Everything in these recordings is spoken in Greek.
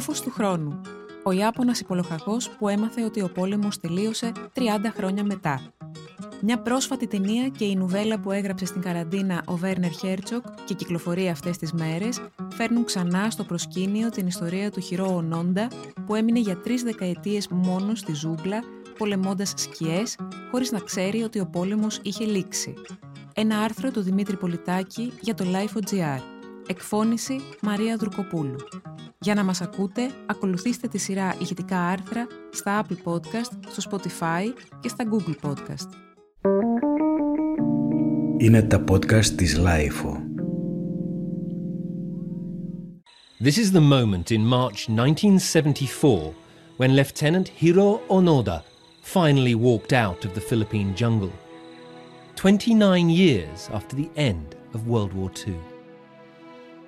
Φόβος του χρόνου. Ο Ιάπωνας υπολοχαγός που έμαθε ότι ο πόλεμος τελείωσε 30 χρόνια μετά. Μια πρόσφατη ταινία και η νουβέλα που έγραψε στην καραντίνα ο Βέρνερ Χέρτσοκ και κυκλοφορεί αυτές τις μέρες φέρνουν ξανά στο προσκήνιο την ιστορία του χειρό Ονόντα που έμεινε για τρεις δεκαετίες μόνος στη ζούγκλα πολεμώντας σκιές χωρίς να ξέρει ότι ο πόλεμος είχε λήξει. Ένα άρθρο του Δημήτρη Πολιτάκη για το Life.gr. Εκφώνηση Μαρία Δρουκοπούλου. Για να μας ακούτε, ακολουθήστε τη σειρά ηχητικά άρθρα στα Apple Podcast, στο Spotify και στα Google Podcast. Είναι τα podcast της Lifeo. This is the moment in March 1974 when Lieutenant Hiro Onoda finally walked out of the Philippine jungle. 29 years after the end of World War II.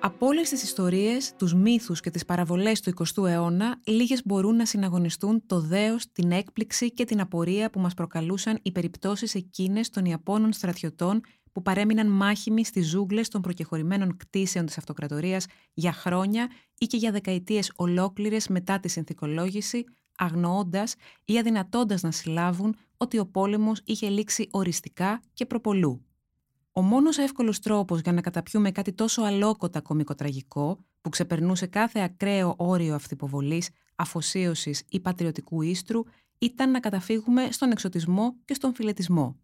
Από όλες τις ιστορίες, τους μύθους και τις παραβολές του 20ου αιώνα, λίγες μπορούν να συναγωνιστούν το δέος, την έκπληξη και την απορία που μας προκαλούσαν οι περιπτώσεις εκείνες των Ιαπώνων στρατιωτών που παρέμειναν μάχημοι στις ζούγκλες των προκεχωρημένων κτίσεων της αυτοκρατορίας για χρόνια ή και για δεκαετίες ολόκληρες μετά τη συνθηκολόγηση, αγνοώντας ή αδυνατώντας να συλλάβουν ότι ο πόλεμος είχε λήξει οριστικά και προπολού. Ο μόνος εύκολος τρόπος για να καταπιούμε κάτι τόσο αλόκοτα κομικοτραγικό, που ξεπερνούσε κάθε ακραίο όριο αυθυποβολής, αφοσίωσης ή πατριωτικού ίστρου, ήταν να καταφύγουμε στον εξωτισμό και στον φιλετισμό.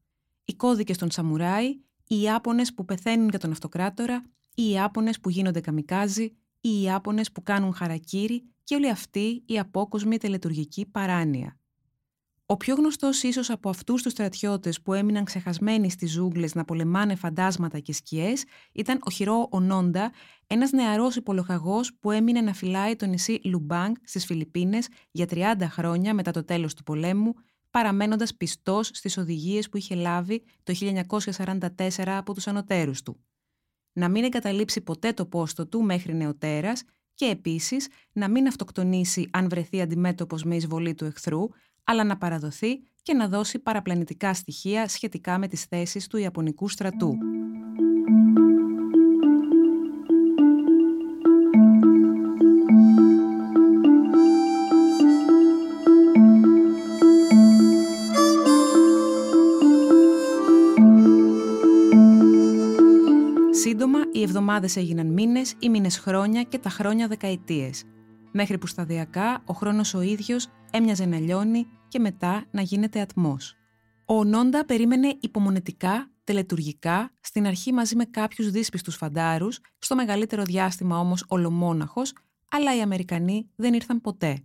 Οι κώδικες των σαμουράι, οι Ιάπωνες που πεθαίνουν για τον αυτοκράτορα, οι Ιάπωνες που γίνονται καμικάζι, οι Ιάπωνες που κάνουν χαρακύρι και όλοι αυτοί οι απόκοσμοι τελετουργικοί παράνοια. Ο πιο γνωστός ίσως από αυτούς τους στρατιώτες που έμειναν ξεχασμένοι στις ζούγκλες να πολεμάνε φαντάσματα και σκιές ήταν ο Χειρό Ονόντα, ένας νεαρός υπολοχαγό που έμεινε να φυλάει το νησί Λουμπάνγκ στις Φιλιππίνες για 30 χρόνια μετά το τέλος του πολέμου, παραμένοντας πιστός στις οδηγίες που είχε λάβει το 1944 από τους ανωτέρους του. Να μην εγκαταλείψει ποτέ το πόστο του μέχρι νεοτέρας και επίσης να μην αυτοκτονήσει αν βρεθεί αντιμέτωπος με εισβολή του εχθρού, αλλά να παραδοθεί και να δώσει παραπλανητικά στοιχεία σχετικά με τις θέσεις του Ιαπωνικού στρατού. Σύντομα, οι εβδομάδες έγιναν μήνες, οι μήνες χρόνια και τα χρόνια δεκαετίες. Μέχρι που σταδιακά ο χρόνος ο ίδιος έμοιαζε να λιώνει και μετά να γίνεται ατμός. Ο Νόντα περίμενε υπομονετικά, τελετουργικά, στην αρχή μαζί με κάποιους δύσπιστους φαντάρους, στο μεγαλύτερο διάστημα όμως ολομόναχος, αλλά οι Αμερικανοί δεν ήρθαν ποτέ.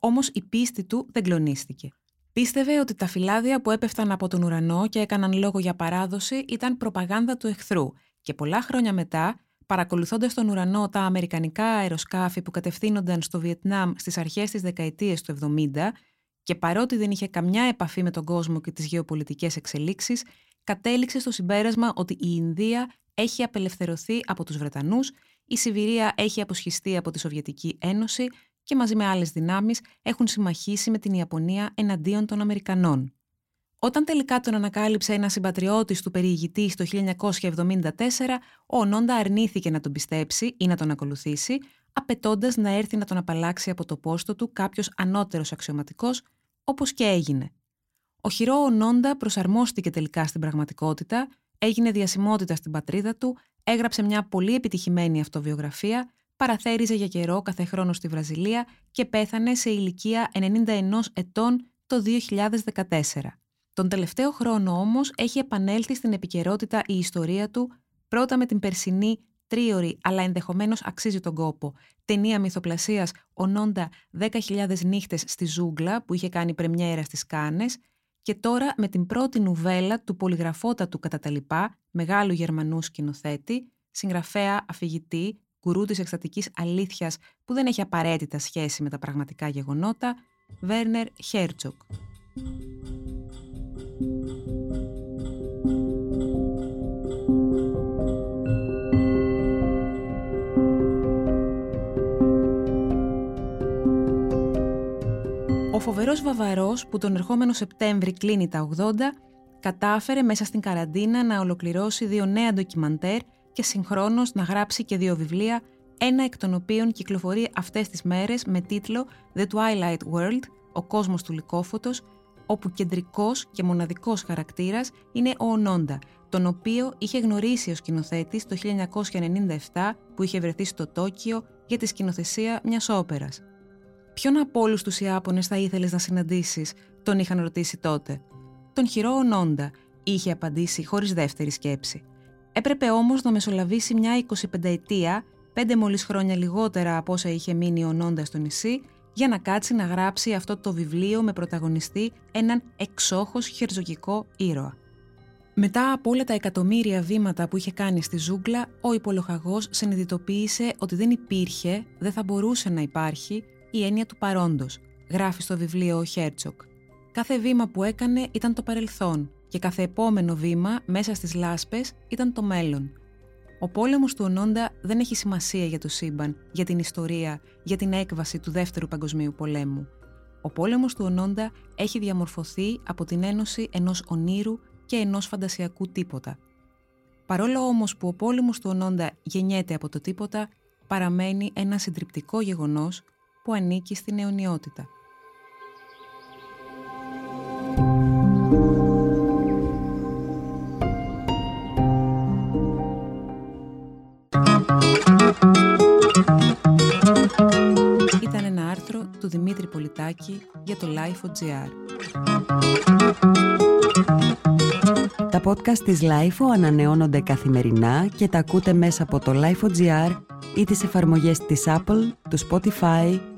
Όμως η πίστη του δεν κλονίστηκε. Πίστευε ότι τα φυλάδια που έπεφταν από τον ουρανό και έκαναν λόγο για παράδοση ήταν προπαγάνδα του εχθρού και πολλά χρόνια μετά, παρακολουθώντας τον ουρανό τα αμερικανικά αεροσκάφη που κατευθύνονταν στο Βιετνάμ στις αρχές της δεκαετίας του 70, και παρότι δεν είχε καμιά επαφή με τον κόσμο και τις γεωπολιτικές εξελίξεις, κατέληξε στο συμπέρασμα ότι η Ινδία έχει απελευθερωθεί από τους Βρετανούς, η Σιβηρία έχει αποσχιστεί από τη Σοβιετική Ένωση και μαζί με άλλες δυνάμεις έχουν συμμαχήσει με την Ιαπωνία εναντίον των Αμερικανών. Όταν τελικά τον ανακάλυψε ένας συμπατριώτης του περιηγητή το 1974, ο Νόντα αρνήθηκε να τον πιστέψει ή να τον ακολουθήσει, απαιτώντας να έρθει να τον απαλλάξει από το πόστο του κάποιος ανώτερος αξιωματικός, όπως και έγινε. Ο χειρό Νόντα προσαρμόστηκε τελικά στην πραγματικότητα, έγινε διασημότητα στην πατρίδα του, έγραψε μια πολύ επιτυχημένη αυτοβιογραφία, παραθέριζε για καιρό κάθε χρόνο στη Βραζιλία και πέθανε σε ηλικία 91 ετών το 2014. Τον τελευταίο χρόνο όμως έχει επανέλθει στην επικαιρότητα η ιστορία του πρώτα με την περσινή τρίωρη αλλά ενδεχομένως αξίζει τον κόπο ταινία μυθοπλασίας «Ονόντα 10.000 νύχτες στη ζούγκλα» που είχε κάνει πρεμιέρα στις Κάνες και τώρα με την πρώτη νουβέλα του πολυγραφότατου κατά τα λοιπά, μεγάλου Γερμανού σκηνοθέτη, συγγραφέα, αφηγητή, γκουρού της εκστατικής αλήθειας που δεν έχει απαραίτητα σχέση με τα πραγματικά γεγονότα, Βέρνερ Χέρτσοκ. Φοβερός Βαβαρός που τον ερχόμενο Σεπτέμβρη κλείνει τα 80 κατάφερε μέσα στην καραντίνα να ολοκληρώσει δύο νέα ντοκιμαντέρ και συγχρόνως να γράψει και δύο βιβλία ένα εκ των οποίων κυκλοφορεί αυτές τις μέρες με τίτλο The Twilight World, ο κόσμος του λυκόφωτος, όπου κεντρικός και μοναδικός χαρακτήρας είναι ο Ονόντα, τον οποίο είχε γνωρίσει ο σκηνοθέτης το 1997 που είχε βρεθεί στο Τόκιο για τη σκηνοθεσία μιας όπερας. Ποιον από όλους τους Ιάπωνες θα ήθελες να συναντήσεις, τον είχαν ρωτήσει τότε. Τον χειρό Ονόντα, είχε απαντήσει χωρίς δεύτερη σκέψη. Έπρεπε όμως να μεσολαβήσει μια 25 ετία, πέντε μόλις χρόνια λιγότερα από όσα είχε μείνει ο Νόντα στο νησί, για να κάτσει να γράψει αυτό το βιβλίο με πρωταγωνιστή έναν εξόχως χερζογικό ήρωα. Μετά από όλα τα εκατομμύρια βήματα που είχε κάνει στη ζούγκλα, ο υπολοχαγός συνειδητοποίησε ότι δεν υπήρχε, δεν θα μπορούσε να υπάρχει, η έννοια του παρόντος, γράφει στο βιβλίο ο Χέρτσοκ. Κάθε βήμα που έκανε ήταν το παρελθόν και κάθε επόμενο βήμα μέσα στις λάσπες ήταν το μέλλον. Ο πόλεμος του Ονόντα δεν έχει σημασία για το σύμπαν, για την ιστορία, για την έκβαση του Δεύτερου Παγκοσμίου Πολέμου. Ο πόλεμος του Ονόντα έχει διαμορφωθεί από την ένωση ενός ονείρου και ενός φαντασιακού τίποτα. Παρόλο όμως που ο πόλεμος του Ονόντα γεννιέται από το τίποτα, παραμένει ένα συντριπτικό γεγονός που ανήκει στην αιωνιότητα. Ήταν ένα άρθρο του Δημήτρη Πολιτάκη για το Life.gr. Τα podcast της LIFO ανανεώνονται καθημερινά και τα ακούτε μέσα από το LIFO.gr ή τις εφαρμογές της Apple, του Spotify